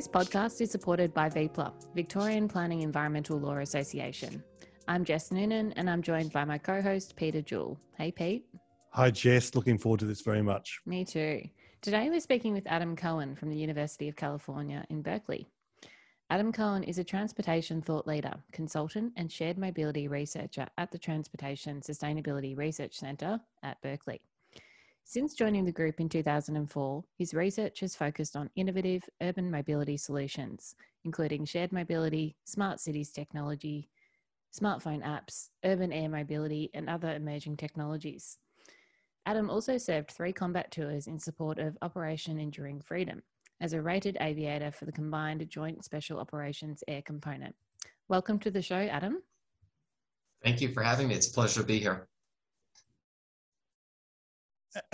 This podcast is supported by VPLA, Victorian Planning Environmental Law Association. I'm Jess Noonan and I'm joined by my co host, Peter Jewell. Hey, Pete. Hi, Jess. Looking forward to this very much. Me too. Today we're speaking with Adam Cohen from the University of California in Berkeley. Adam Cohen is a transportation thought leader, consultant, and shared mobility researcher at the Transportation Sustainability Research Centre at Berkeley. Since joining the group in 2004, his research has focused on innovative urban mobility solutions, including shared mobility, smart cities technology, smartphone apps, urban air mobility, and other emerging technologies. Adam also served three combat tours in support of Operation Enduring Freedom as a rated aviator for the Combined Joint Special Operations Air Component. Welcome to the show, Adam. Thank you for having me. It's a pleasure to be here.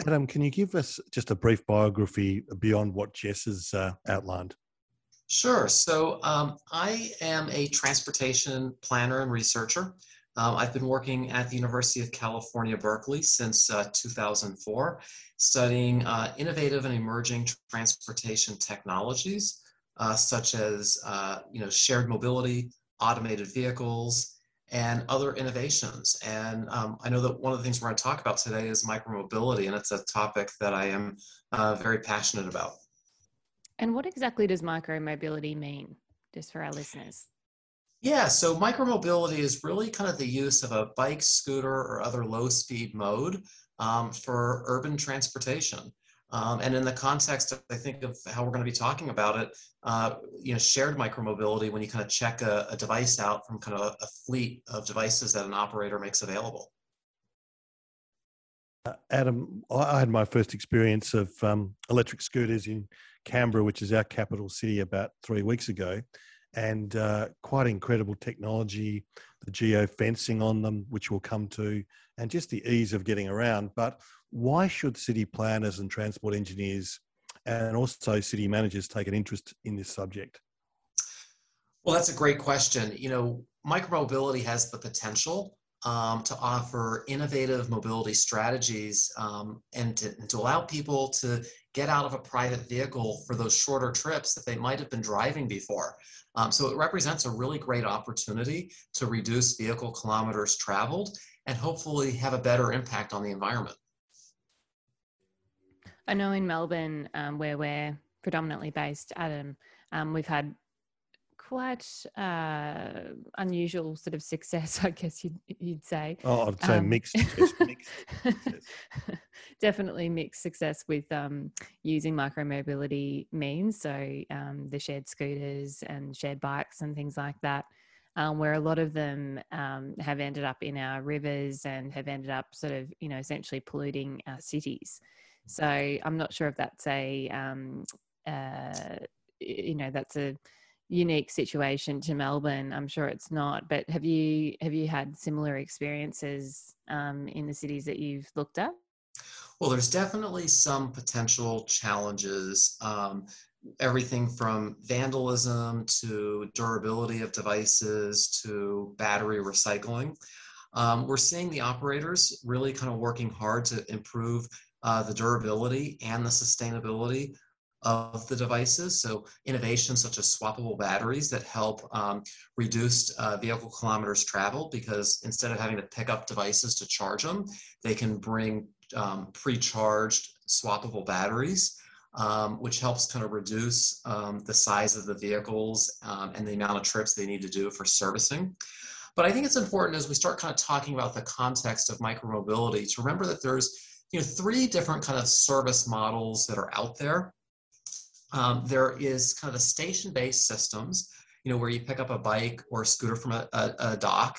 Adam, can you give us just a brief biography beyond what Jess has uh, outlined? Sure. So um, I am a transportation planner and researcher. Um, I've been working at the University of California, Berkeley since uh, 2004, studying uh, innovative and emerging transportation technologies, uh, such as uh, you know shared mobility, automated vehicles, and other innovations. And um, I know that one of the things we're going to talk about today is micromobility, and it's a topic that I am uh, very passionate about. And what exactly does micromobility mean, just for our listeners? Yeah, so micromobility is really kind of the use of a bike, scooter, or other low speed mode um, for urban transportation. Um, and in the context, of, I think of how we're going to be talking about it, uh, you know, shared micromobility when you kind of check a, a device out from kind of a, a, fleet of devices that an operator makes available. Uh, Adam, I had my first experience of um, electric scooters in Canberra, which is our capital city, about three weeks ago, and uh, quite incredible technology, the geo fencing on them, which we'll come to, and just the ease of getting around. But why should city planners and transport engineers and also city managers take an interest in this subject? Well, that's a great question. You know, micromobility has the potential um, to offer innovative mobility strategies um, and, to, to allow people to get out of a private vehicle for those shorter trips that they might have been driving before. Um, so it represents a really great opportunity to reduce vehicle kilometers traveled and hopefully have a better impact on the environment. I know in Melbourne, um, where we're predominantly based, Adam, um, we've had quite uh, unusual sort of success, I guess you'd, you'd say. Oh, I'd say um, mixed, mixed Definitely mixed success with um, using micromobility means. So um, the shared scooters and shared bikes and things like that. Um, where a lot of them um, have ended up in our rivers and have ended up sort of, you know, essentially polluting our cities. So I'm not sure if that's a, um, uh, you know, that's a unique situation to Melbourne. I'm sure it's not. But have you have you had similar experiences um, in the cities that you've looked at? Well, there's definitely some potential challenges. Um, everything from vandalism to durability of devices to battery recycling. Um, we're seeing the operators really kind of working hard to improve uh, the durability and the sustainability of the devices. So innovations such as swappable batteries that help um, reduce uh, vehicle kilometers traveled because instead of having to pick up devices to charge them, they can bring um, pre-charged swappable batteries. Um, which helps kind of reduce um, the size of the vehicles um, and the amount of trips they need to do for servicing. But I think it's important as we start kind of talking about the context of micromobility to remember that there's you know, three different kind of service models that are out there. Um, there is kind of the station-based systems, you know, where you pick up a bike or a scooter from a, a, a dock.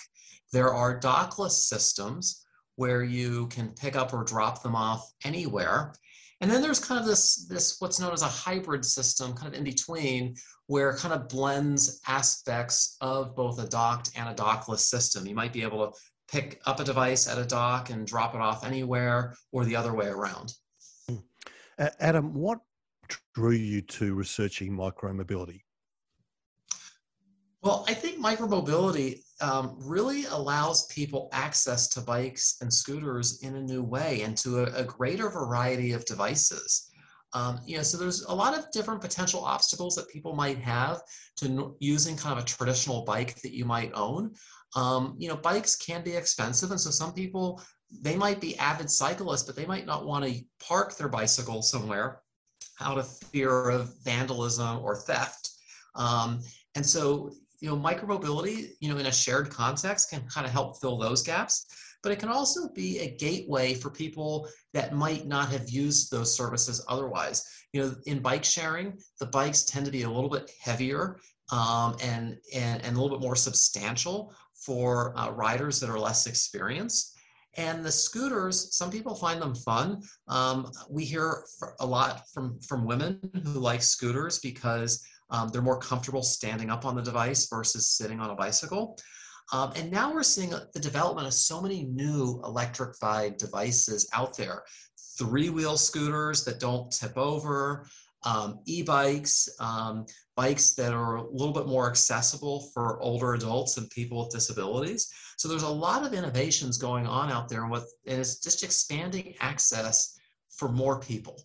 There are dockless systems where you can pick up or drop them off anywhere. And then there's kind of this, this what's known as a hybrid system, kind of in between, where kind of blends aspects of both a docked and a dockless system. You might be able to pick up a device at a dock and drop it off anywhere or the other way around. Adam, what drew you to researching micromobility? Well, I think micromobility um, really allows people access to bikes and scooters in a new way and to a, a greater variety of devices. Um, you know, so there's a lot of different potential obstacles that people might have to using kind of a traditional bike that you might own. Um, you know, bikes can be expensive, and so some people they might be avid cyclists, but they might not want to park their bicycle somewhere out of fear of vandalism or theft. Um, and so, you know, micromobility, you know, in a shared context can kind of help fill those gaps but it can also be a gateway for people that might not have used those services otherwise. You know, in bike sharing, the bikes tend to be a little bit heavier um, and, and, and a little bit more substantial for uh, riders that are less experienced. And the scooters, some people find them fun. Um, we hear a lot from, from women who like scooters because um, they're more comfortable standing up on the device versus sitting on a bicycle. Um, and now we're seeing the development of so many new electrified devices out there. Three-wheel scooters that don't tip over, um, e-bikes, um, bikes that are a little bit more accessible for older adults and people with disabilities. So there's a lot of innovations going on out there and, and it's just expanding access for more people.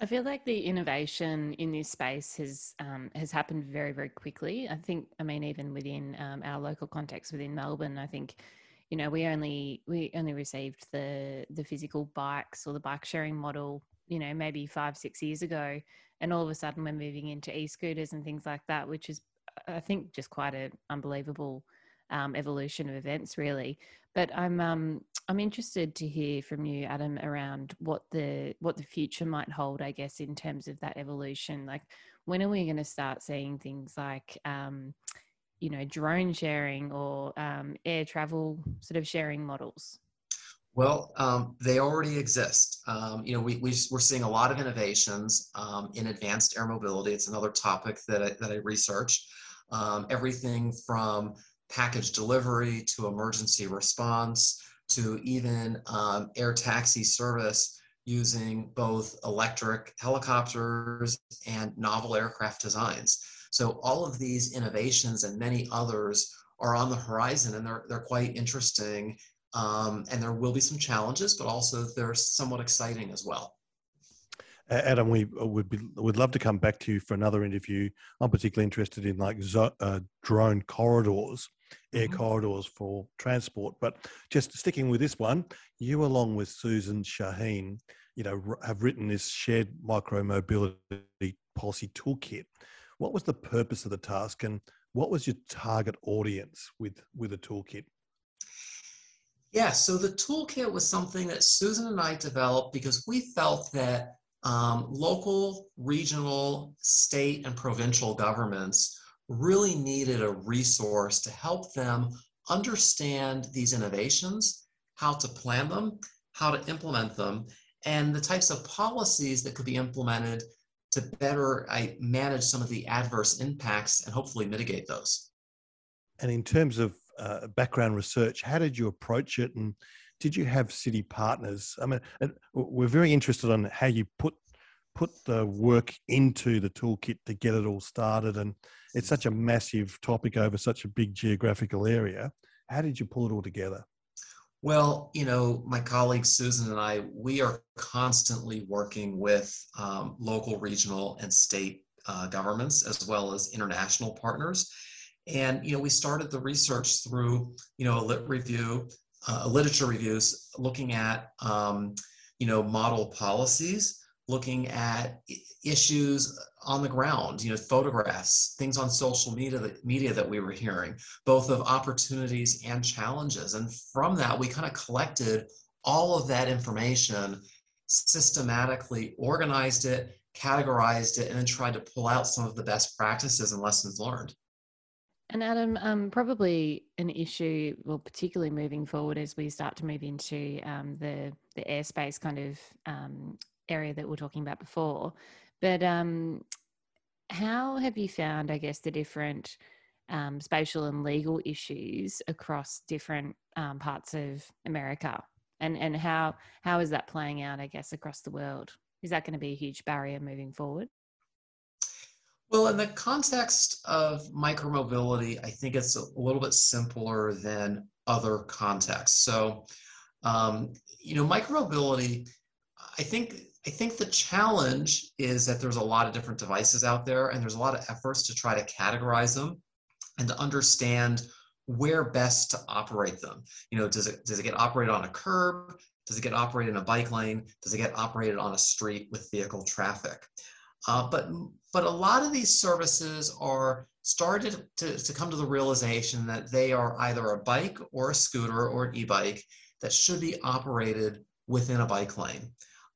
I feel like the innovation in this space has um, has happened very very quickly. I think I mean even within um, our local context within Melbourne, I think you know we only we only received the the physical bikes or the bike sharing model you know maybe five six years ago, and all of a sudden we're moving into e-scooters and things like that, which is I think just quite an unbelievable um, evolution of events really. But I'm um, I'm interested to hear from you, Adam, around what the what the future might hold. I guess in terms of that evolution, like when are we going to start seeing things like um, you know drone sharing or um, air travel sort of sharing models? Well, um, they already exist. Um, you know, we, we, are seeing a lot of innovations um, in advanced air mobility. It's another topic that I, that I research. Um, everything from package delivery to emergency response to even um, air taxi service using both electric helicopters and novel aircraft designs. So all of these innovations and many others are on the horizon and they're, they're quite interesting. Um, and there will be some challenges, but also they're somewhat exciting as well. Adam, we uh, would be, would love to come back to you for another interview. I'm particularly interested in like zo- uh, drone corridors air mm-hmm. corridors for transport. But just sticking with this one, you along with Susan Shaheen, you know, have written this shared micro mobility policy toolkit. What was the purpose of the task, and what was your target audience with with the toolkit? Yeah, so the toolkit was something that Susan and I developed because we felt that um, local, regional, state, and provincial governments really needed a resource to help them understand these innovations, how to plan them, how to implement them, and the types of policies that could be implemented to better manage some of the adverse impacts and hopefully mitigate those. And in terms of uh, background research, how did you approach it? And did you have city partners? I mean, we're very interested on how you put put the work into the toolkit to get it all started. And it's such a massive topic over such a big geographical area. How did you pull it all together? Well, you know, my colleague Susan and I, we are constantly working with um, local, regional, and state uh, governments as well as international partners. And, you know, we started the research through, you know, a lit review, uh, literature reviews looking at, um, you know, model policies looking at issues on the ground, you know, photographs, things on social media that, media that we were hearing, both of opportunities and challenges. And from that, we kind of collected all of that information, systematically organized it, categorized it, and then tried to pull out some of the best practices and lessons learned. And Adam, um, probably an issue, well, particularly moving forward as we start to move into um, the the airspace kind of um, area that we are talking about before. But um, how have you found, I guess, the different um, spatial and legal issues across different um, parts of America, and and how how is that playing out, I guess, across the world? Is that going to be a huge barrier moving forward? Well, in the context of micromobility, I think it's a little bit simpler than other contexts. So, um, you know, micromobility I think I think the challenge is that there's a lot of different devices out there, and there's a lot of efforts to try to categorize them and to understand where best to operate them. You know, does it does it get operated on a curb? Does it get operated in a bike lane? Does it get operated on a street with vehicle traffic? Uh, but but a lot of these services are started to, to come to the realization that they are either a bike or a scooter or an e-bike that should be operated within a bike lane.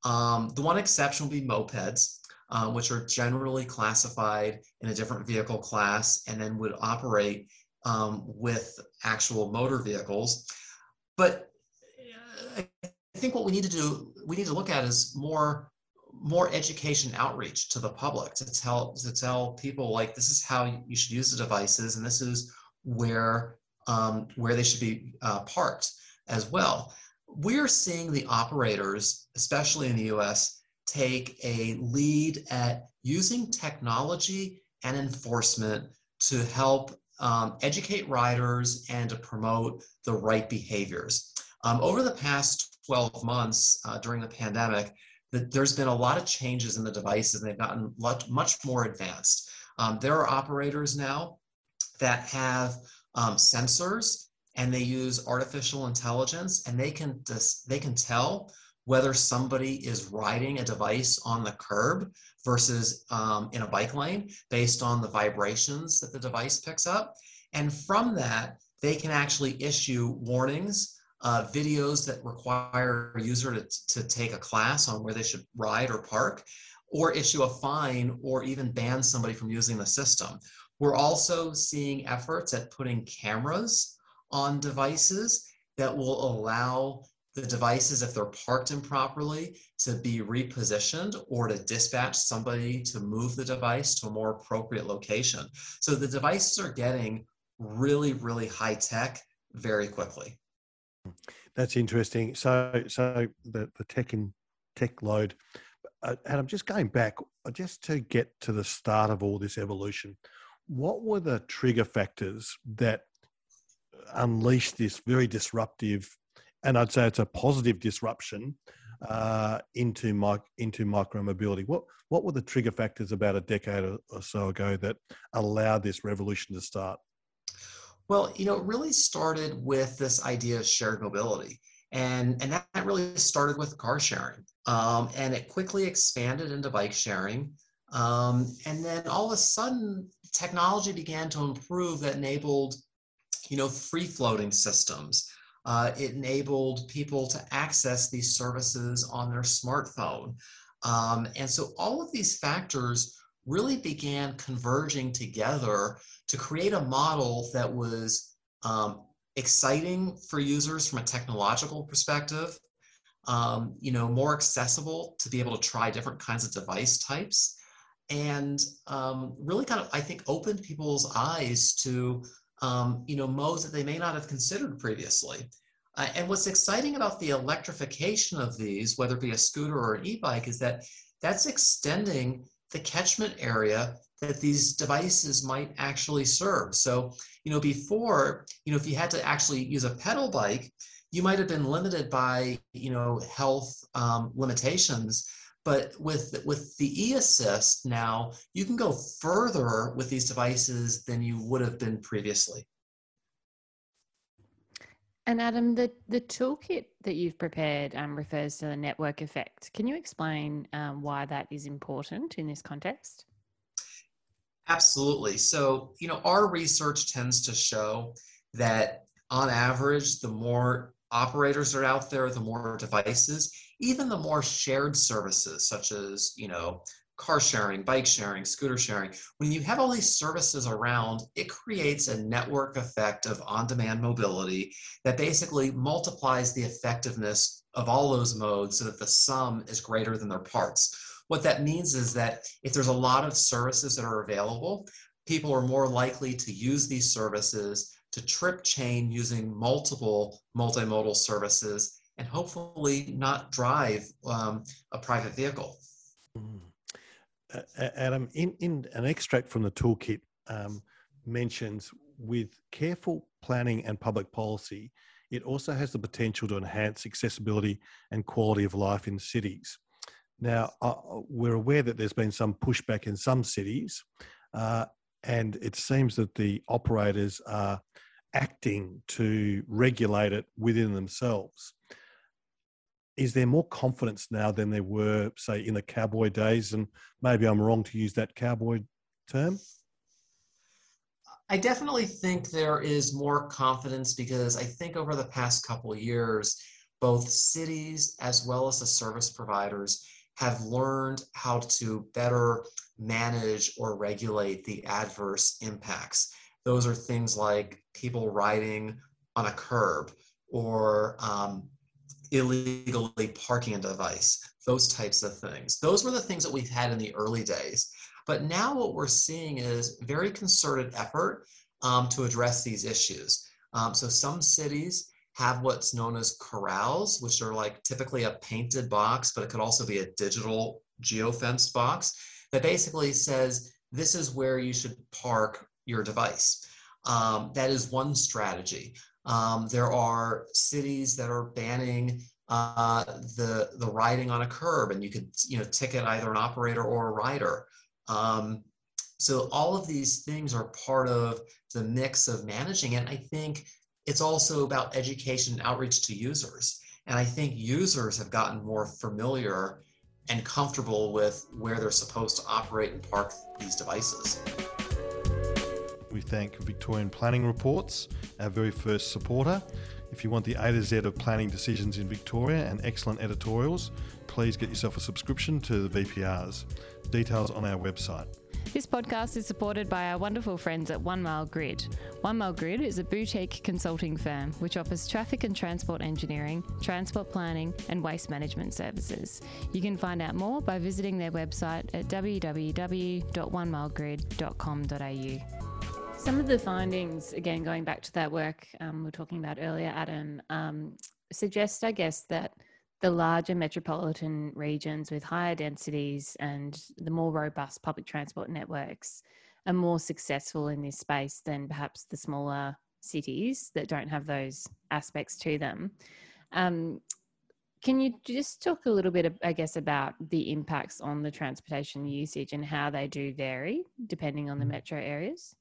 Um, the one exception would be mopeds, uh, which are generally classified in a different vehicle class and then would operate um, with actual motor vehicles. But uh, I think what we need to do, we need to look at is more more education outreach to the public to tell to tell people like this is how you should use the devices and this is where um, where they should be uh, parked as well. We're seeing the operators, especially in the US, take a lead at using technology and enforcement to help um, educate riders and to promote the right behaviors. Um, over the past 12 months uh, during the pandemic, the, there's been a lot of changes in the devices and they've gotten much, much more advanced. Um, there are operators now that have um, sensors and they use artificial intelligence and they can dis- they can tell whether somebody is riding a device on the curb versus um, in a bike lane based on the vibrations that the device picks up. And from that, they can actually issue warnings, uh, videos that require a user to, to take a class on where they should ride or park, or issue a fine or even ban somebody from using the system. We're also seeing efforts at putting cameras on devices that will allow the devices, if they're parked improperly, to be repositioned or to dispatch somebody to move the device to a more appropriate location. So the devices are getting really, really high tech very quickly. That's interesting. So, so the, the tech in tech load, uh, and I'm just going back uh, just to get to the start of all this evolution. What were the trigger factors that unleashed this very disruptive and I'd say it's a positive disruption uh, into my, into micromobility. What what were the trigger factors about a decade or so ago that allowed this revolution to start? Well, you know, it really started with this idea of shared mobility. And, and that, really started with car sharing. Um, and it quickly expanded into bike sharing. Um, and then all of a sudden, technology began to improve that enabled, you know, free floating systems, uh, it enabled people to access these services on their smartphone. Um, and so all of these factors really began converging together to create a model that was um, exciting for users from a technological perspective, um, you know, more accessible to be able to try different kinds of device types, and um, really kind of, I think, opened people's eyes to um, you know, modes that they may not have considered previously. Uh, and what's exciting about the electrification of these, whether it be a scooter or an e-bike, is that that's extending the catchment area that these devices might actually serve. So, you know, before, you know, if you had to actually use a pedal bike, you might have been limited by, you know, health um, limitations. But with with the e-assist now, you can go further with these devices than you would have been previously. And Adam, the, the toolkit that you've prepared um, refers to the network effect. Can you explain um, why that is important in this context? Absolutely. So, you know, our research tends to show that on average, the more operators are out there, the more devices, even the more shared services, such as, you know, car sharing, bike sharing, scooter sharing, when you have all these services around, it creates a network effect of on demand mobility that basically multiplies the effectiveness of all those modes so that the sum is greater than their parts. What that means is that if there's a lot of services that are available, people are more likely to use these services to trip chain using multiple multimodal services and hopefully not drive um, a private vehicle. Adam, in, in an extract from the toolkit um, mentions with careful planning and public policy, it also has the potential to enhance accessibility and quality of life in cities. Now, uh, we're aware that there's been some pushback in some cities, uh, and it seems that the operators are acting to regulate it within themselves. Is there more confidence now than there were, say, in the cowboy days? And maybe I'm wrong to use that cowboy term. I definitely think there is more confidence because I think over the past couple years, both cities as well as the service providers have learned how to better manage or regulate the adverse impacts. Those are things like people riding on a curb or um, illegally parking a device, those types of things. Those were the things that we've had in the early days. But now what we're seeing is very concerted effort um, to address these issues. Um, so some cities have what's known as corrals, which are like typically a painted box, but it could also be a digital geofenced box that basically says this is where you should park your device. Um, that is one strategy. Um, there are cities that are banning uh, the the riding on a curb, and you could you know ticket either an operator or a rider. Um, so all of these things are part of the mix of managing it. I think it's also about education and outreach to users. And I think users have gotten more familiar and comfortable with where they're supposed to operate and park these devices. We thank Victorian Planning Reports, our very first supporter. If you want the A to Z of planning decisions in Victoria and excellent editorials, please get yourself a subscription to the VPRs. Details on our website. This podcast is supported by our wonderful friends at One Mile Grid. One Mile Grid is a boutique consulting firm which offers traffic and transport engineering, transport planning, and waste management services. You can find out more by visiting their website at www.onemilegrid.com.au. Some of the findings, again, going back to that work um, we were talking about earlier, Adam, um, suggest, I guess, that the larger metropolitan regions with higher densities and the more robust public transport networks are more successful in this space than perhaps the smaller cities that don't have those aspects to them. Um, can you just talk a little bit, I guess, about the impacts on the transportation usage and how they do vary depending on the mm. metro areas?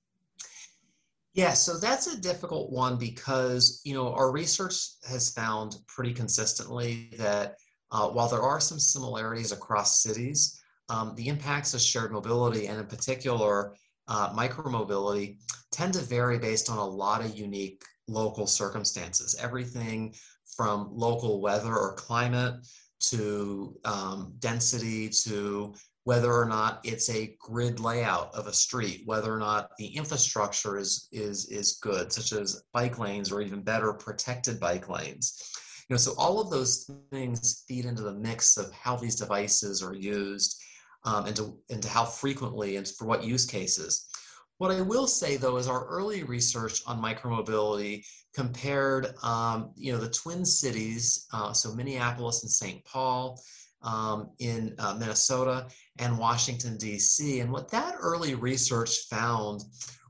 Yeah, so that's a difficult one because you know our research has found pretty consistently that uh, while there are some similarities across cities, um, the impacts of shared mobility and in particular uh, micromobility tend to vary based on a lot of unique local circumstances. Everything from local weather or climate to um, density to whether or not it's a grid layout of a street, whether or not the infrastructure is, is, is good, such as bike lanes or even better protected bike lanes. You know, so all of those things feed into the mix of how these devices are used um, and, to, and to how frequently and for what use cases. What I will say though is our early research on micromobility compared, um, you know, the Twin Cities, uh, so Minneapolis and St. Paul, um, in uh, Minnesota and Washington, D.C. And what that early research found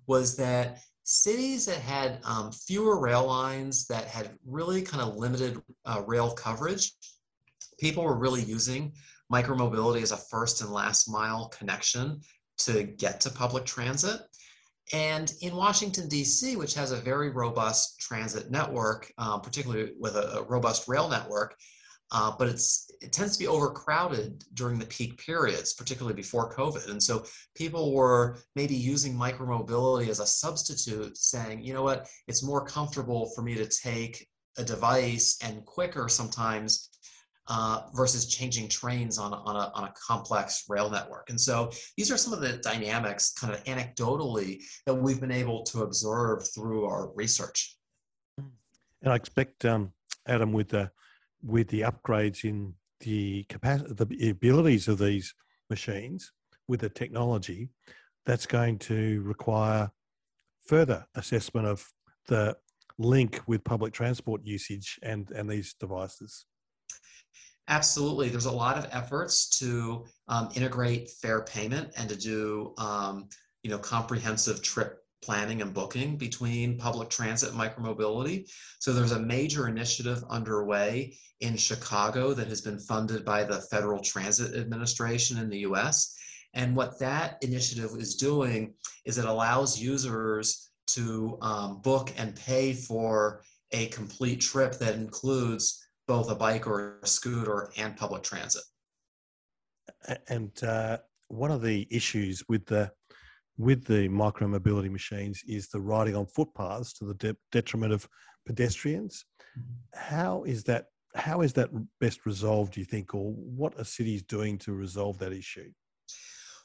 was that cities that had um, fewer rail lines, that had really kind of limited uh, rail coverage, people were really using micromobility as a first and last mile connection to get to public transit. And in Washington, D.C., which has a very robust transit network, um, particularly with a, a, robust rail network, uh, but it's it tends to be overcrowded during the peak periods, particularly before COVID. And so people were maybe using micromobility as a substitute, saying, you know what, it's more comfortable for me to take a device and quicker sometimes uh, versus changing trains on, on, a, on a complex rail network. And so these are some of the dynamics, kind of anecdotally, that we've been able to observe through our research. And I expect, um, Adam, with the with the upgrades in the capacity, the abilities of these machines with the technology, that's going to require further assessment of the link with public transport usage and, and these devices. Absolutely. There's a lot of efforts to um, integrate fare payment and to do um, you know, comprehensive trip planning and booking between public transit and micromobility. So there's a major initiative underway in Chicago that has been funded by the Federal Transit Administration in the US. And what that initiative is doing is it allows users to um, book and pay for a complete trip that includes both a bike or a scooter and public transit. And uh, one of the issues with the with the micromobility machines is the riding on footpaths to the de- detriment of pedestrians. Mm-hmm. How is that? How is that best resolved? Do you think, or what are cities doing to resolve that issue?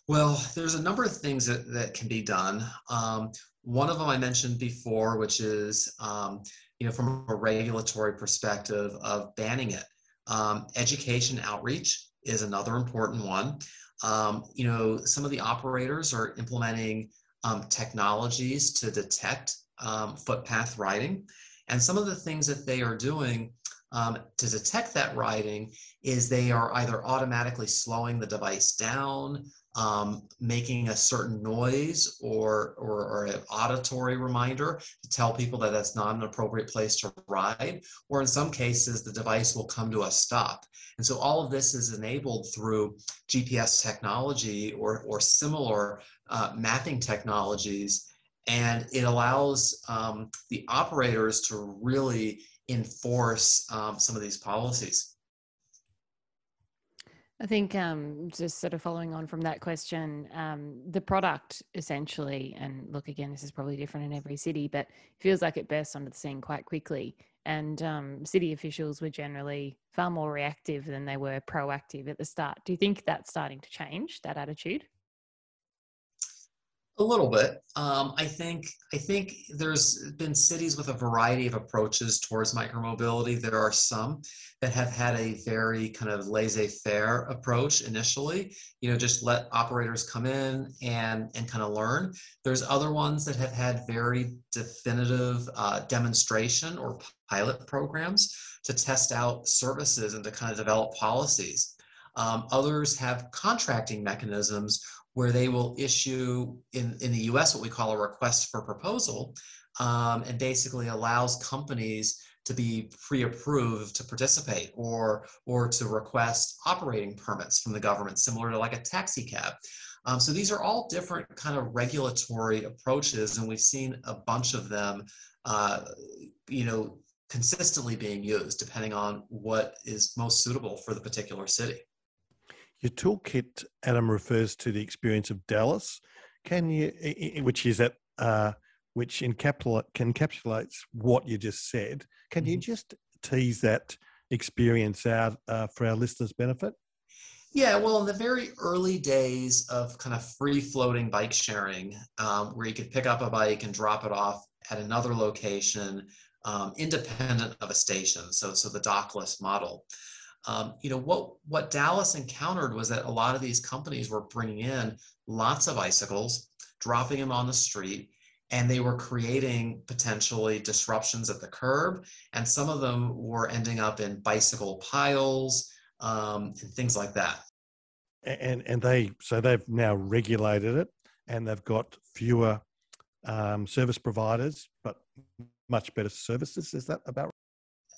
Well, there's a number of things that, that can be done. Um, one of them I mentioned before, which is, um, you know, from a regulatory perspective of banning it. Um, education outreach is another important one. Um, you know, some of the operators are implementing um, technologies to detect um, footpath riding. And some of the things that they are doing um, to detect that riding is they are either automatically slowing the device down, um, making a certain noise or, or, or, an auditory reminder to tell people that that's not an appropriate place to ride, or in some cases, the device will come to a stop. And so all of this is enabled through GPS technology or, or similar uh, mapping technologies. And it allows um, the operators to really enforce um, some of these policies. I think um, just sort of following on from that question, um, the product essentially, and look again, this is probably different in every city, but it feels like it burst onto the scene quite quickly. And um, city officials were generally far more reactive than they were proactive at the start. Do you think that's starting to change that attitude? A little bit. Um, I think I think there's been cities with a variety of approaches towards micromobility. There are some that have had a very kind of laissez-faire approach initially. You know, just let operators come in and and kind of learn. There's other ones that have had very definitive uh, demonstration or pilot programs to test out services and to kind of develop policies. Um, others have contracting mechanisms where they will issue in, in the US what we call a request for proposal um, and basically allows companies to be pre-approved to participate or or to request operating permits from the government similar to like a taxi cab. Um, so these are all different kind of regulatory approaches and we've seen a bunch of them uh, you know consistently being used depending on what is most suitable for the particular city your toolkit, Adam, refers to the experience of Dallas. Can you, which is that, uh, which encapsulate, encapsulates what you just said. Can mm-hmm. you just tease that experience out uh, for our listeners' benefit? Yeah, well, in the very early days of kind of free floating bike sharing, um, where you could pick up a bike and drop it off at another location um, independent of a station, so, so the dockless model. Um, you know what what Dallas encountered was that a lot of these companies were bringing in lots of icicles, dropping them on the street, and they were creating potentially disruptions at the curb. And some of them were ending up in bicycle piles um, and things like that. And and they so they've now regulated it, and they've got fewer um, service providers, but much better services. Is that about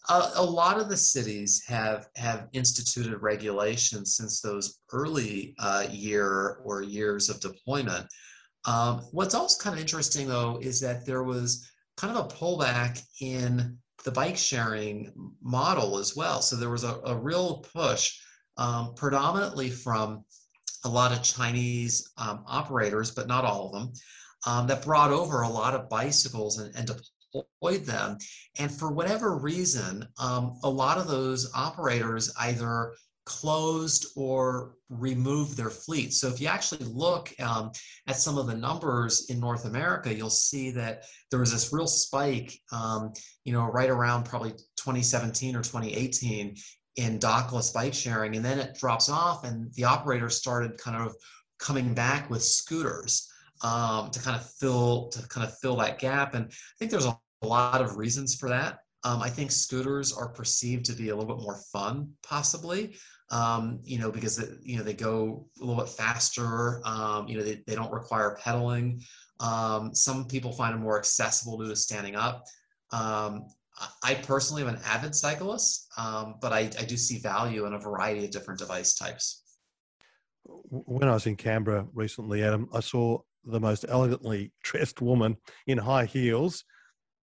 a, a, lot of the cities have have instituted regulations since those early uh, year or years of deployment. Um, what's also kind of interesting though is that there was kind of a pullback in the bike sharing model as well. So there was a, a real push, um, predominantly from a lot of Chinese um, operators, but not all of them, um, that brought over a lot of bicycles and, and deployed them. And for whatever reason, um, a lot of those operators either closed or removed their fleet. So if you actually look um, at some of the numbers in North America, you'll see that there was this real spike, um, you know, right around probably 2017 or 2018 in dockless bike sharing, and then it drops off, and the operators started kind of coming back with scooters um, to kind of fill to kind of fill that gap. And I think there's a, lot of reasons for that. Um, I think scooters are perceived to be a little bit more fun, possibly. Um, you know, because you know they go a little bit faster. Um, you know, they, they don't require pedaling. Um, some people find them more accessible due to standing up. Um, I personally am an avid cyclist, um, but I, I do see value in a variety of different device types. When I was in Canberra recently, Adam, I saw the most elegantly dressed woman in high heels,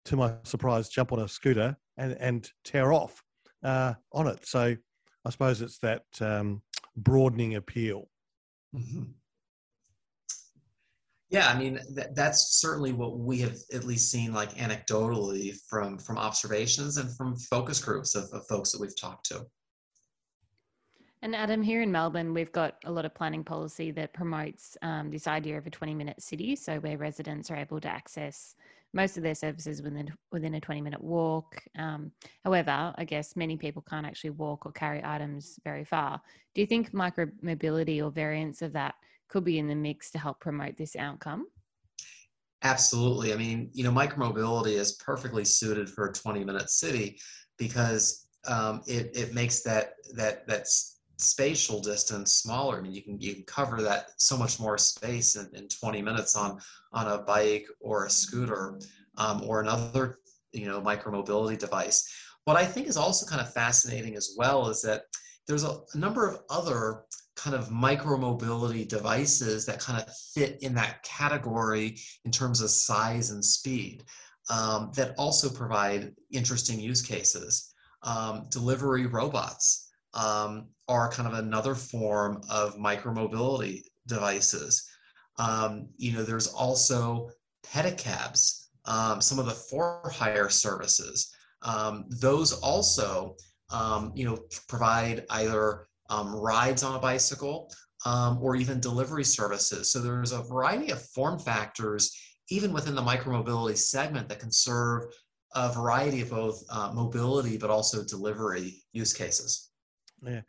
to my surprise, jump on a scooter and, and tear off uh, on it. So I suppose it's that um, broadening appeal. Mm-hmm. Yeah, I mean th- that's certainly what we have at least seen, like anecdotally from from observations and from focus groups of, of folks that we've talked to. And Adam, here in Melbourne, we've got a lot of planning policy that promotes um, this idea of a 20 minute city. So, where residents are able to access most of their services within, within a 20 minute walk. Um, however, I guess many people can't actually walk or carry items very far. Do you think micro mobility or variants of that could be in the mix to help promote this outcome? Absolutely. I mean, you know, micromobility is perfectly suited for a 20 minute city because um, it, it makes that that that's spatial distance smaller. I mean, you can you can cover that so much more space in, in 20 minutes on on a bike or a scooter um, or another you know micromobility device. What I think is also kind of fascinating as well is that there's a, a number of other kind of micromobility devices that kind of fit in that category in terms of size and speed um, that also provide interesting use cases. Um, delivery robots um, are kind of another form of micromobility devices. Um, you know, there's also pedicabs, um, some of the for hire services. Um, those also, um, you know, provide either um, rides on a bicycle or even delivery services. So there's a variety of form factors, even within the micromobility segment, that can serve a variety of both uh, mobility but also delivery use cases. Yeah,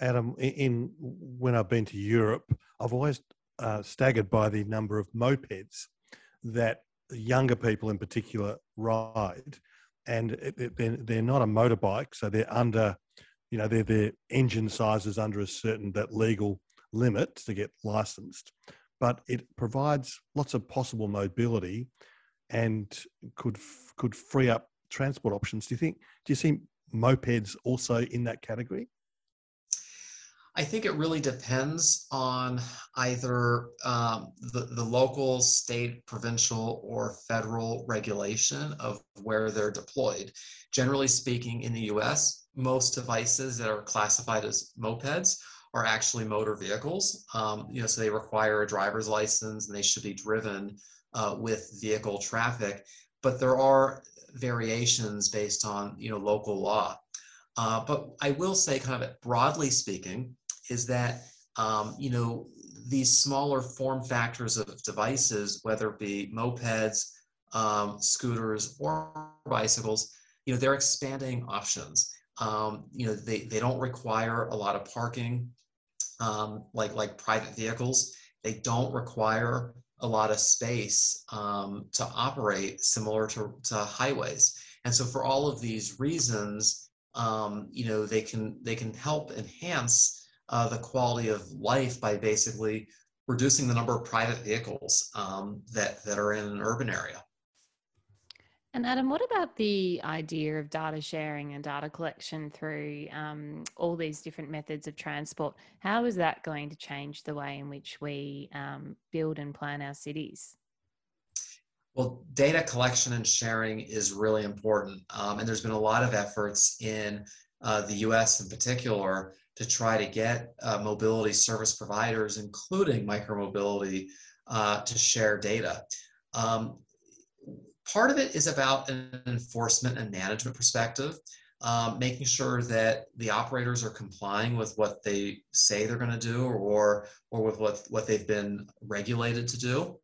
Adam. In when I've been to Europe, I've always uh, staggered by the number of mopeds that younger people, in particular, ride, and they're, they're not a motorbike, so they're under, you know, they're their engine sizes under a certain that legal limit to get licensed, but it provides lots of possible mobility, and could could free up transport options. Do you think? Do you see mopeds also in that category? I think it really depends on either um, the, the local, state, provincial, or federal regulation of where they're deployed. Generally speaking, in the US, most devices that are classified as mopeds are actually motor vehicles. Um, you know, so they require a driver's license and they should be driven uh, with vehicle traffic. But there are variations based on you know local law. Uh, but I will say, kind of broadly speaking, is that um, you know these smaller form factors of devices, whether it be mopeds, um, scooters, or bicycles, you know they're expanding options. Um, you know they, they don't require a lot of parking um, like like private vehicles. They don't require a lot of space um, to operate similar to, to highways. And so for all of these reasons, um, you know, they can they can help enhance uh, the quality of life by basically reducing the number of private vehicles um, that, that are in an urban area. And Adam, what about the idea of data sharing and data collection through um, all these different methods of transport? How is that going to change the way in which we um, build and plan our cities? Well, data collection and sharing is really important. Um, and there's been a lot of efforts in uh, the US in particular to try to get uh, mobility service providers, including micromobility, uh, to share data. Um, part of it is about an enforcement and management perspective, um, making sure that the operators are complying with what they say they're going to do or, or with what, what they've been regulated to do.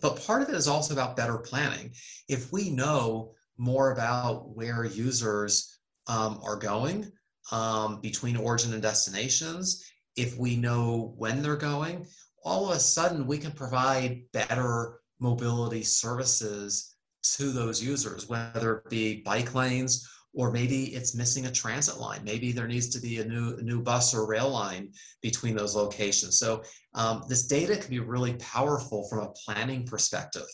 But part of it is also about better planning. If we know more about where users um, are going, um, between origin and destinations, if we know when they're going, all of a sudden we can provide better mobility services to those users, whether it be bike lanes or maybe it's missing a transit line. Maybe there needs to be a new, a new bus or rail line between those locations. So um, this data can be really powerful from a planning perspective.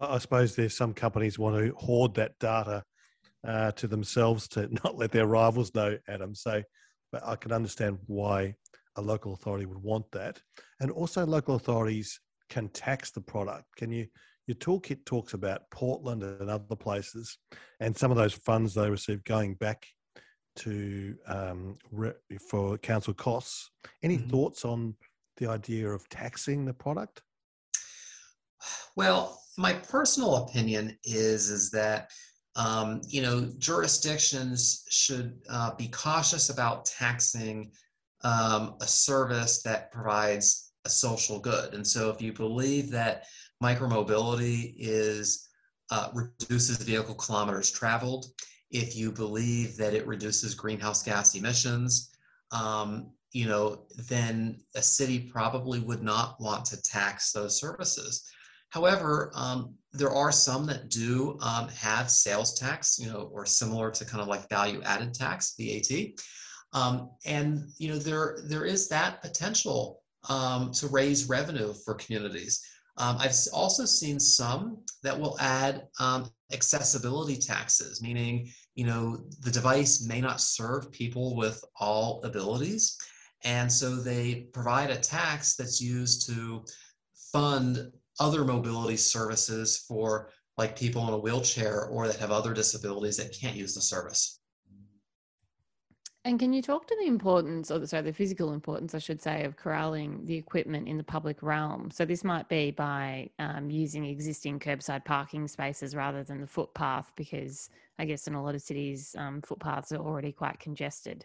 I suppose there's some companies want to hoard that data uh, to themselves to not let their rivals know, Adam. So, but I can understand why a local authority would want that. And also, local authorities can tax the product. Can you? Your toolkit talks about Portland and other places, and some of those funds they receive going back to um, re- for council costs. Any mm-hmm. thoughts on the idea of taxing the product? Well, my personal opinion is is that um, you know jurisdictions should uh, be cautious about taxing um, a service that provides a social good. And so, if you believe that micromobility is uh, reduces vehicle kilometers traveled, if you believe that it reduces greenhouse gas emissions, um, you know, then a city probably would not want to tax those services. However, um, there are some that do um, have sales tax, you know, or similar to kind of like value added tax, VAT. Um, and you know, there there is that potential um, to raise revenue for communities. Um, I've also seen some that will add um, accessibility taxes, meaning you know the device may not serve people with all abilities, and so they provide a tax that's used to fund other mobility services for like people in a wheelchair or that have other disabilities that can't use the service. And can you talk to the importance, or sorry, the physical importance, I should say, of corralling the equipment in the public realm? So this might be by um, using existing curbside parking spaces rather than the footpath, because I guess in a lot of cities, um, footpaths are already quite congested.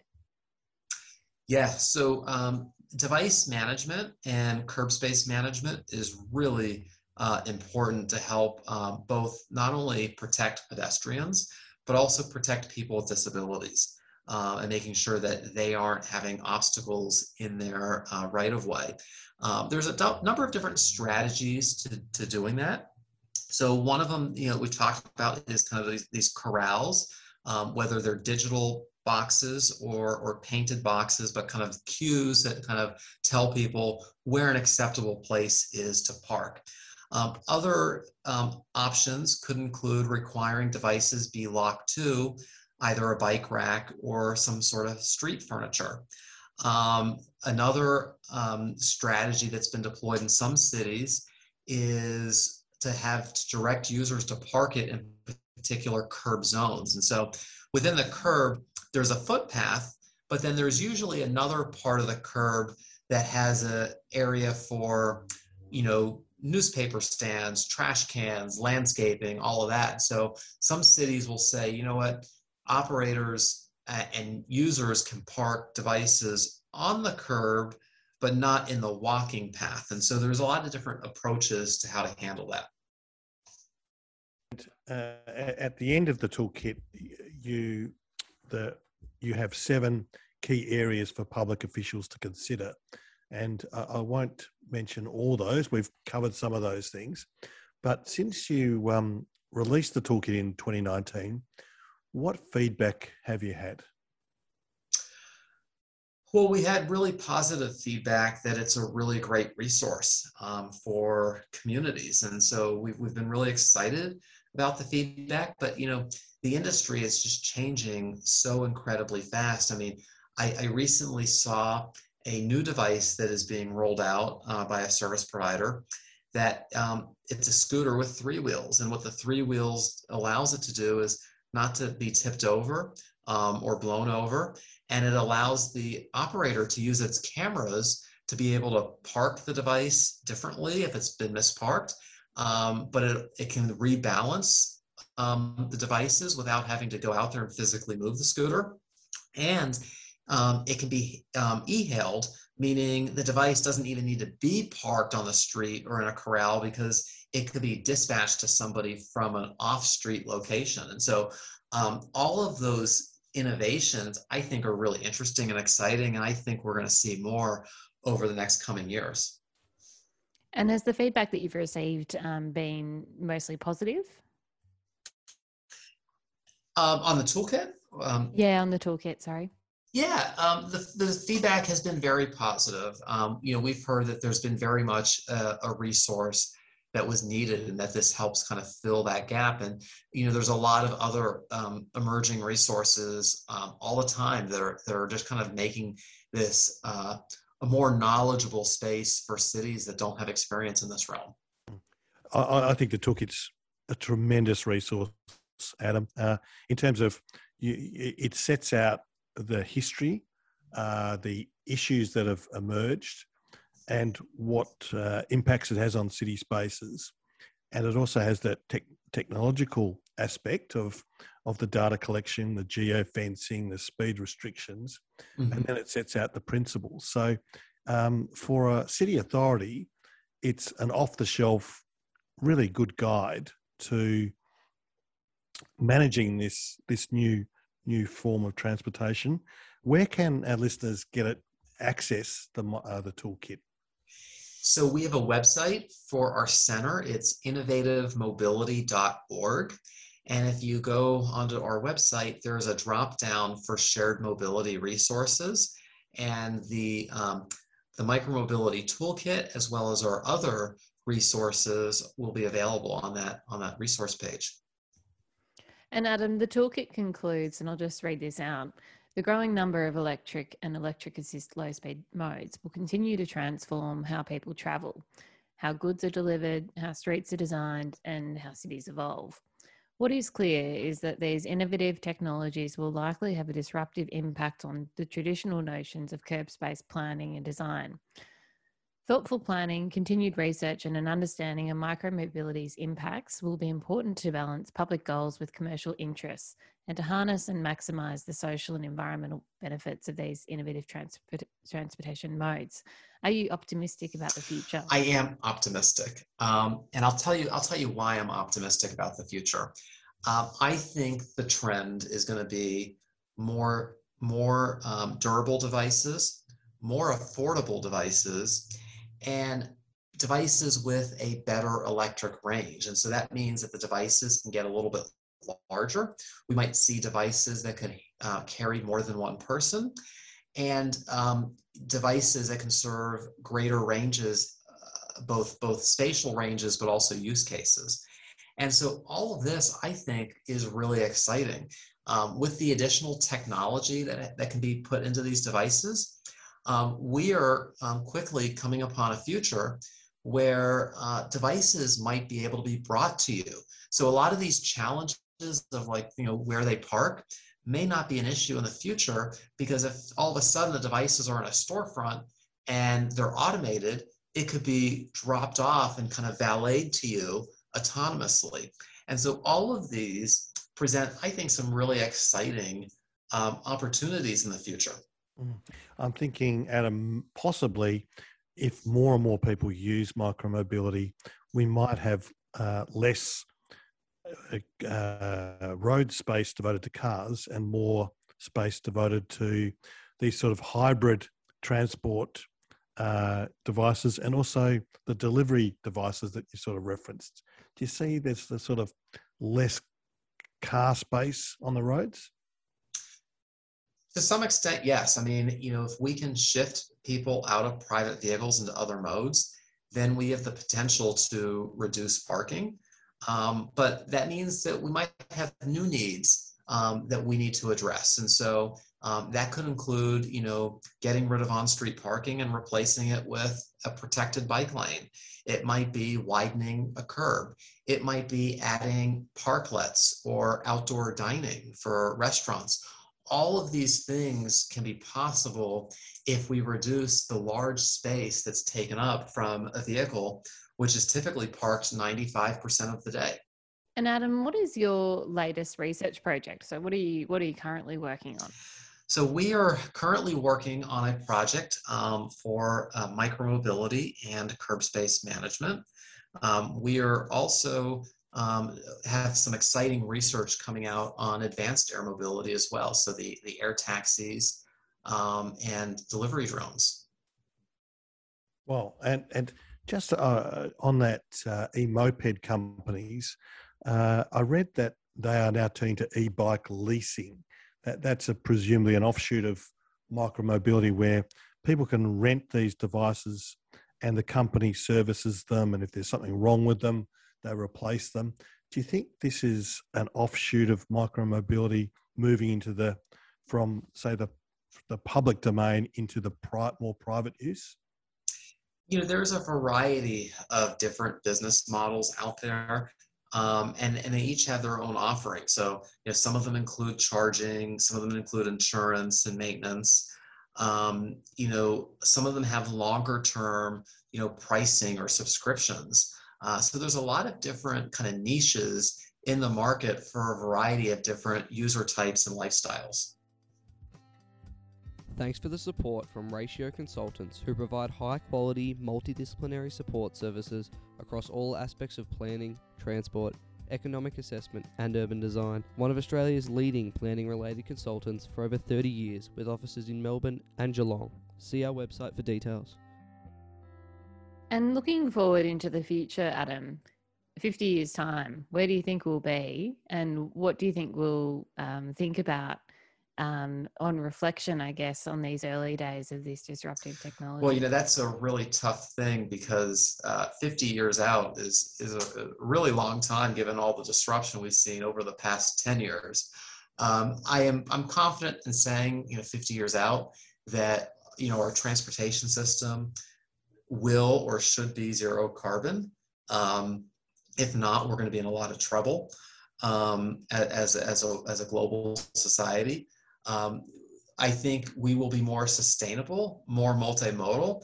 Yeah, so um, device management and curb space management is really uh, important to help um, both not only protect pedestrians, but also protect people with disabilities uh, and making sure that they aren't having obstacles in their uh, right of way. Um, there's a number of different strategies to, to doing that. So one of them, you know, we talked about is kind of these, these corrals, um, whether they're digital boxes or, or painted boxes, but kind of cues that kind of tell people where an acceptable place is to park. Um, other um, options could include requiring devices be locked to either a bike rack or some sort of street furniture. Um, another um, strategy that's been deployed in some cities is to have to direct users to park it in particular curb zones. And so within the curb, there's a footpath, but then there's usually another part of the curb that has an area for, you know, newspaper stands, trash cans, landscaping, all of that. So some cities will say, you know what, operators and users can park devices on the curb, but not in the walking path. And so there's a lot of different approaches to how to handle that. Uh, at the end of the toolkit, you the you have seven key areas for public officials to consider, and uh, I won't mention all those. We've covered some of those things, but since you um, released the toolkit in 2019, what feedback have you had? Well, we had really positive feedback that it's a really great resource um, for communities. And so we've, we've been really excited about the feedback, but you know, the industry is just changing so incredibly fast. I mean, I, I recently saw a new device that is being rolled out uh, by a service provider that um, it's a scooter with three wheels. And what the three wheels allows it to do is not to be tipped over um, or blown over. And it allows the operator to use its cameras to be able to park the device differently if it's been misparked. Um, but it, it can rebalance um, the devices without having to go out there and physically move the scooter. And um, it can be um, e-hailed, meaning the device doesn't even need to be parked on the street or in a corral because it could be dispatched to somebody from an off-street location. And so um, all of those innovations, I think, are really interesting and exciting. And I think we're going to see more over the next coming years. And has the feedback that you've received um, been mostly positive? Um, on the toolkit? Um, yeah, on the toolkit, sorry. Yeah, um, the, the feedback has been very positive. Um, you know, we've heard that there's been very much a, a, resource that was needed and that this helps kind of fill that gap. And, you know, there's a lot of other um, emerging resources um, all the time that are, that are just kind of making this uh, a more knowledgeable space for cities that don't have experience in this realm. I, I think the toolkit's a tremendous resource, Adam, uh, in terms of you, it sets out the history, uh, the issues that have emerged, and what uh, impacts it has on city spaces. And it also has that te- technological aspect of of the data collection, the geofencing, the speed restrictions, mm-hmm. and then it sets out the principles. So, um, for a city authority, it's an off the shelf, really good guide to managing this this new new form of transportation. Where can our listeners get it access the uh, the toolkit? So we have a website for our center. It's innovativemobility.org. And if you go onto our website, there's a drop down for shared mobility resources. And the, um, the micromobility toolkit, as well as our other resources, will be available on that, on that resource page. And Adam, the toolkit concludes, and I'll just read this out. The growing number of electric and electric assist low speed modes will continue to transform how people travel, how goods are delivered, how streets are designed, and how cities evolve. What is clear is that these innovative technologies will likely have a disruptive impact on the traditional notions of curb space planning and design. Thoughtful planning, continued research, and an understanding of micromobility's impacts will be important to balance public goals with commercial interests and to harness and maximise the social and environmental benefits of these innovative transport, transportation modes. Are you optimistic about the future? I am optimistic, um, and I'll tell you. I'll tell you why I'm optimistic about the future. Um, I think the trend is going to be more more um, durable devices, more affordable devices, and devices with a better electric range. And so that means that the devices can get a little bit larger. We might see devices that could uh, carry more than one person and um, devices that can serve greater ranges, uh, both, both spatial ranges, but also use cases. And so all of this, I think, is really exciting. Um, with the additional technology that, that can be put into these devices, um, we are um, quickly coming upon a future where uh, devices might be able to be brought to you. So a lot of these challenges of like, you know, where they park may not be an issue in the future because if all of a sudden the devices are in a storefront and they're automated, it could be dropped off and kind of valeted to you autonomously. And so all of these present, I think, some really exciting um, opportunities in the future. Mm. I'm thinking, Adam, possibly if more and more people use micromobility, we might have uh, less uh, uh, road space devoted to cars and more space devoted to these sort of hybrid transport uh, devices and also the delivery devices that you sort of referenced. Do you see there's the sort of less car space on the roads? To some extent, yes. I mean, you know, if we can shift people out of private vehicles into other modes, then we have the potential to reduce parking. Um, but that means that we might have new needs um, that we need to address. And so um, that could include, you know, getting rid of on-street parking and replacing it with a protected bike lane. It might be widening a curb. It might be adding parklets or outdoor dining for restaurants all of these things can be possible if we reduce the large space that's taken up from a vehicle, which is typically parked 95% of the day. And Adam, what is your latest research project? So what are you what are you currently working on? So we are currently working on a project um, for uh, micromobility and curb space management. Um, we are also um, have some exciting research coming out on advanced air mobility as well. So the, the air taxis um, and delivery drones. Well, and, and just uh, on that uh, e-moped companies, uh, I read that they are now turning to e-bike leasing. That that's a presumably an offshoot of micromobility where people can rent these devices and the company services them and if there's something wrong with them they replace them. Do you think this is an offshoot of micromobility moving into the from say the the public domain into the pri- more private use? You know there's a variety of different business models out there um, and, and they each have their own offering. So you know some of them include charging some of them include insurance and maintenance. Um, you know some of them have longer term you know pricing or subscriptions uh, so there's a lot of different kind of niches in the market for a variety of different user types and lifestyles. Thanks for the support from Ratio Consultants, who provide high quality, multidisciplinary support services across all aspects of planning, transport, economic assessment, and urban design. One of Australia's leading planning related consultants for over 30 years, with offices in Melbourne and Geelong. See our website for details. And looking forward into the future, Adam, 50 years' time, where do you think we'll be? And what do you think we'll um, think about um, on reflection, I guess, on these early days of this disruptive technology? Well, you know, that's a really tough thing because uh, 50 years out is, is a really long time given all the disruption we've seen over the past 10 years. Um, I am I'm confident in saying, you know, 50 years out that, you know, our transportation system, will or should be zero carbon. Um, if not, we're going to be in a lot of trouble um, as, as, a, as a global society. Um, I think we will be more sustainable, more multimodal,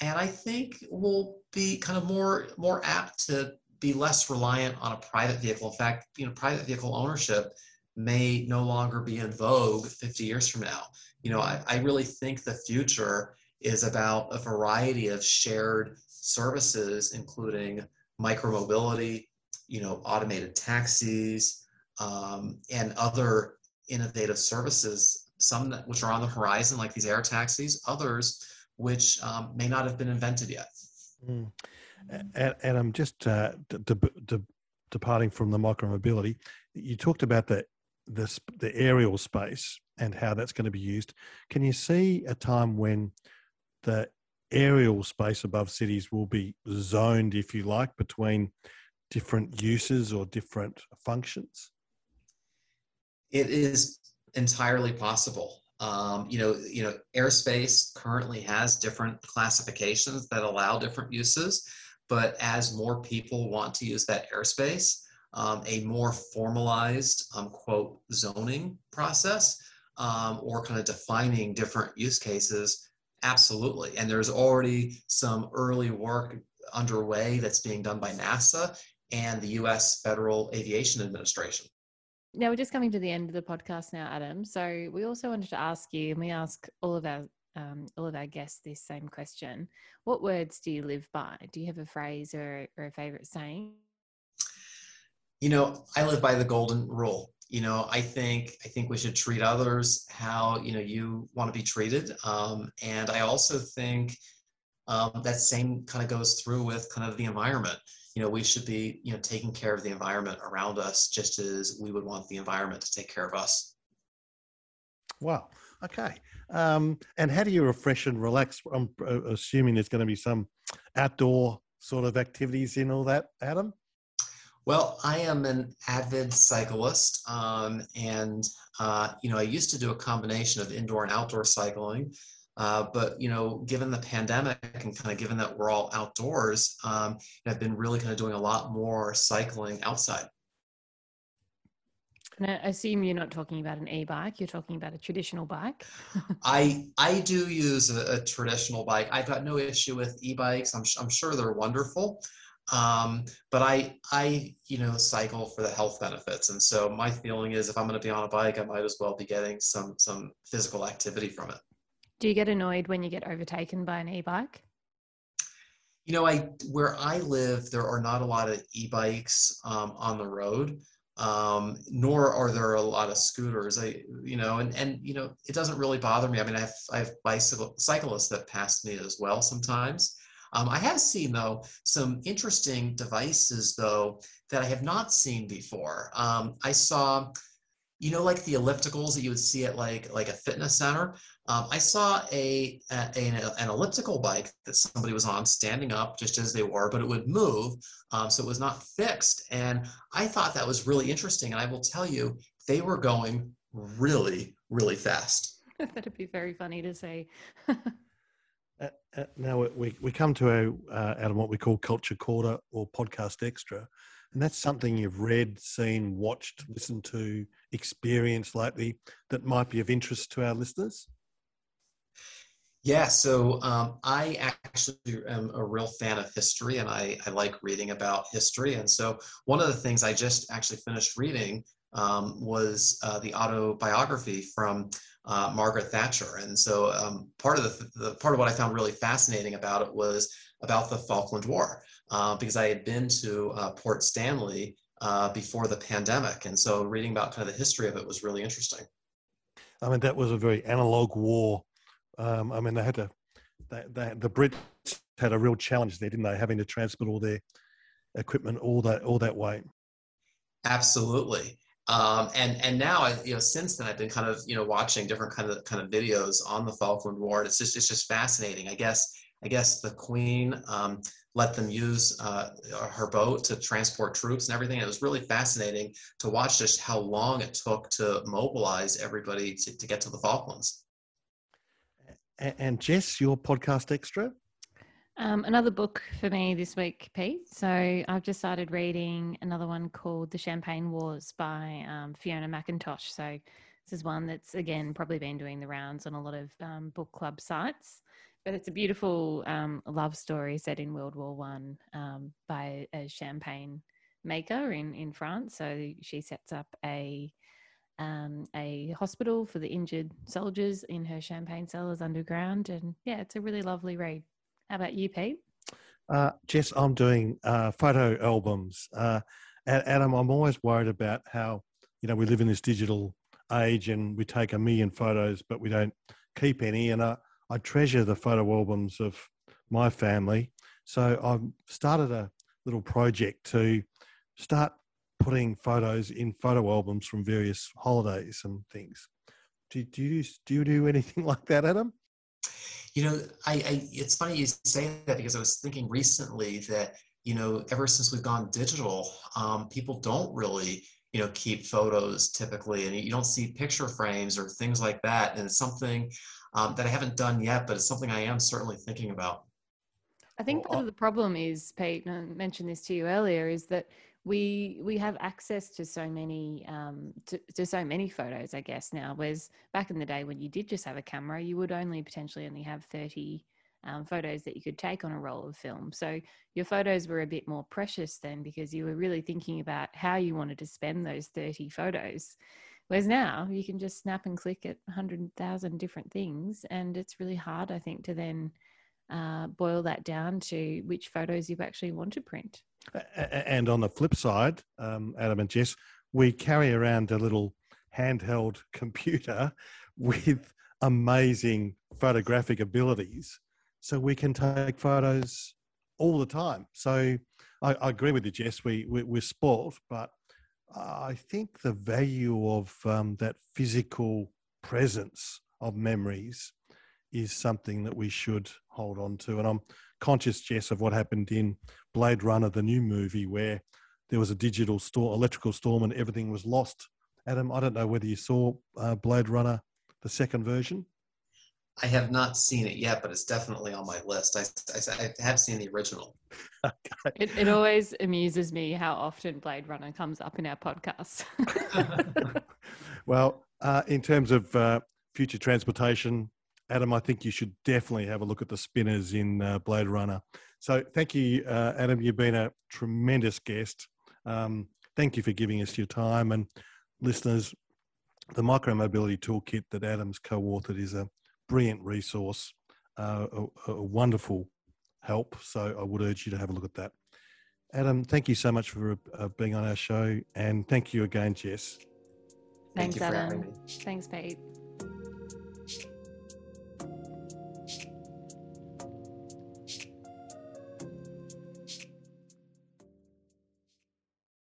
and I think we'll be kind of more more apt to be less reliant on a private vehicle. In fact, you know, private vehicle ownership may no longer be in vogue 50 years from now. You know, I, I really think the future is about a variety of shared services, including micromobility, you know, automated taxis, um, and other innovative services, some that, which are on the horizon, like these air taxis, others which um, may not have been invented yet. Mm. And, and, I'm just uh, de- de- departing from the micromobility. You talked about the, the the aerial space and how that's going to be used. Can you see a time when the aerial space above cities will be zoned, if you like, between different uses or different functions? It is entirely possible. Um, you know, you know, airspace currently has different classifications that allow different uses, but as more people want to use that airspace, um, a more formalized um, quote zoning process um, or kind of defining different use cases Absolutely. And there's already some early work underway that's being done by NASA and the US Federal Aviation Administration. Now we're just coming to the end of the podcast now, Adam. So we also wanted to ask you, and we ask all of our um, all of our guests this same question: What words do you live by? Do you have a phrase or, or a favorite saying? You know, I live by the golden rule you know i think i think we should treat others how you know you want to be treated. Um, and i also think um, that same kind of goes through with kind of the environment. You know we should be you know taking care of the environment around us just as we would want the environment to take care of us. Wow. Okay. Um, and how do you refresh and relax? I'm uh, assuming there's going to be some outdoor sort of activities in all that adam well, I am an avid cyclist, um, and uh, you know I used to do a combination of indoor and outdoor cycling. Uh, but you know, given the pandemic and kind of given that we're all outdoors, um, I've been really kind of doing a lot more cycling outside. And I assume you're not talking about an e-bike. You're talking about a traditional bike. I I do use a, a, traditional bike. I've got no issue with e-bikes. I'm I'm sure they're wonderful. Um, but I, I, you know, cycle for the health benefits. And so my feeling is if I'm going to be on a bike, I might as well be getting some, some physical activity from it. Do you get annoyed when you get overtaken by an e-bike? You know, I, where I live, there are not a lot of e-bikes um, on the road. Um, nor are there a lot of scooters. I, you know, and and you know, it doesn't really bother me. I mean, I have I have bicycle cyclists that pass me as well sometimes, Um, I have seen though some interesting devices though that I have not seen before. Um, I saw, you know, like the ellipticals that you would see at like like a fitness center. Um, I saw a, a an, an, elliptical bike that somebody was on standing up just as they were, but it would move, um, so it was not fixed. And I thought that was really interesting. And I will tell you, they were going really, really fast. That'd be very funny to see. uh, uh, now we, we come to our, uh, out of what we call culture quarter or podcast extra. And that's something you've read, seen, watched, listened to, experienced lately that might be of interest to our listeners? Yeah, so um, I actually am a real fan of history and I, I, like reading about history. And so one of the things I just actually finished reading um, was uh, the autobiography from uh, Margaret Thatcher. And so um, part of the, the, part of what I found really fascinating about it was about the Falkland War, uh, because I had been to uh, Port Stanley uh, before the pandemic. And so reading about kind of the history of it was really interesting. I mean, that was a very analog war. Um, I mean, they had to, they, they, the Brits had a real challenge there, didn't they? Having to transport all their equipment all that all that way. Absolutely. Um, and and now I, you know since then I've been kind of you know watching different kind of kind of videos on the Falkland War. And it's just it's just fascinating. I guess I guess the Queen um, let them use uh, her boat to transport troops and everything. it was really fascinating to watch just how long it took to mobilize everybody to, to get to the Falklands. And Jess, your podcast extra? Um, another book for me this week, Pete. So I've just started reading another one called The Champagne Wars by um, Fiona McIntosh. So this is one that's, again, probably been doing the rounds on a lot of um, book club sites but it's a beautiful um, love story set in World War One um, by a champagne maker in in France. So she sets up a um, a hospital for the injured soldiers in her champagne cellars underground, and yeah, it's a really lovely read. How about you, Pete? Uh, Jess, I'm doing uh, photo albums. Uh, Adam, I'm always worried about how you know we live in this digital age and we take a million photos, but we don't keep any. And uh, I treasure the photo albums of my family. So I've started a little project to start putting photos in photo albums from various holidays and things. Do, do you do you do anything like that, Adam? You know, I, I it's funny you say that because I was thinking recently that you know ever since we've gone digital, um, people don't really you know keep photos typically, and you don't see picture frames or things like that. And it's something um, that I haven't done yet, but it's something I am certainly thinking about. I think part of the problem is, Pete, and I mentioned this to you earlier, is that we we have access to so many um, to, to so many photos, I guess now. Whereas back in the day when you did just have a camera, you would only potentially only have thirty um, photos that you could take on a roll of film. So your photos were a bit more precious then because you were really thinking about how you wanted to spend those 30 photos. Whereas now you can just snap and click at 100,000 different things. And it's really hard, I think, to then uh, boil that down to which photos you actually want to print. And on the flip side, um, Adam and Jess, we carry around a little handheld computer with amazing photographic abilities. So we can take photos all the time. So I, I agree with you, Jess. We, we, we're spoiled, but I think the value of um, that physical presence of memories is something that we should hold on to. And I'm conscious, Jess, of what happened in Blade Runner, the new movie, where there was a digital storm, electrical storm, and everything was lost. Adam, I don't know whether you saw uh, Blade Runner, the second version. I have not seen it yet, but it's definitely on my list. I, I, I have seen the original. okay. it, it always amuses me how often Blade Runner comes up in our podcast. well, uh, in terms of uh, future transportation, Adam, I think you should definitely have a look at the spinners in uh, Blade Runner. So, thank you, uh, Adam. You've been a tremendous guest. Um, thank you for giving us your time. And listeners, the Micromobility Toolkit that Adam's co authored is a brilliant resource, uh, a, a, wonderful help. So I would urge you to have a look at that. Adam, thank you so much for uh, being on our show, and thank you again, Jess. Thanks, thank Adam. Thanks, Pete.